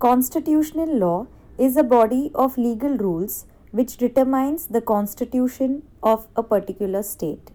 Constitutional law is a body of legal rules which determines the constitution of a particular state.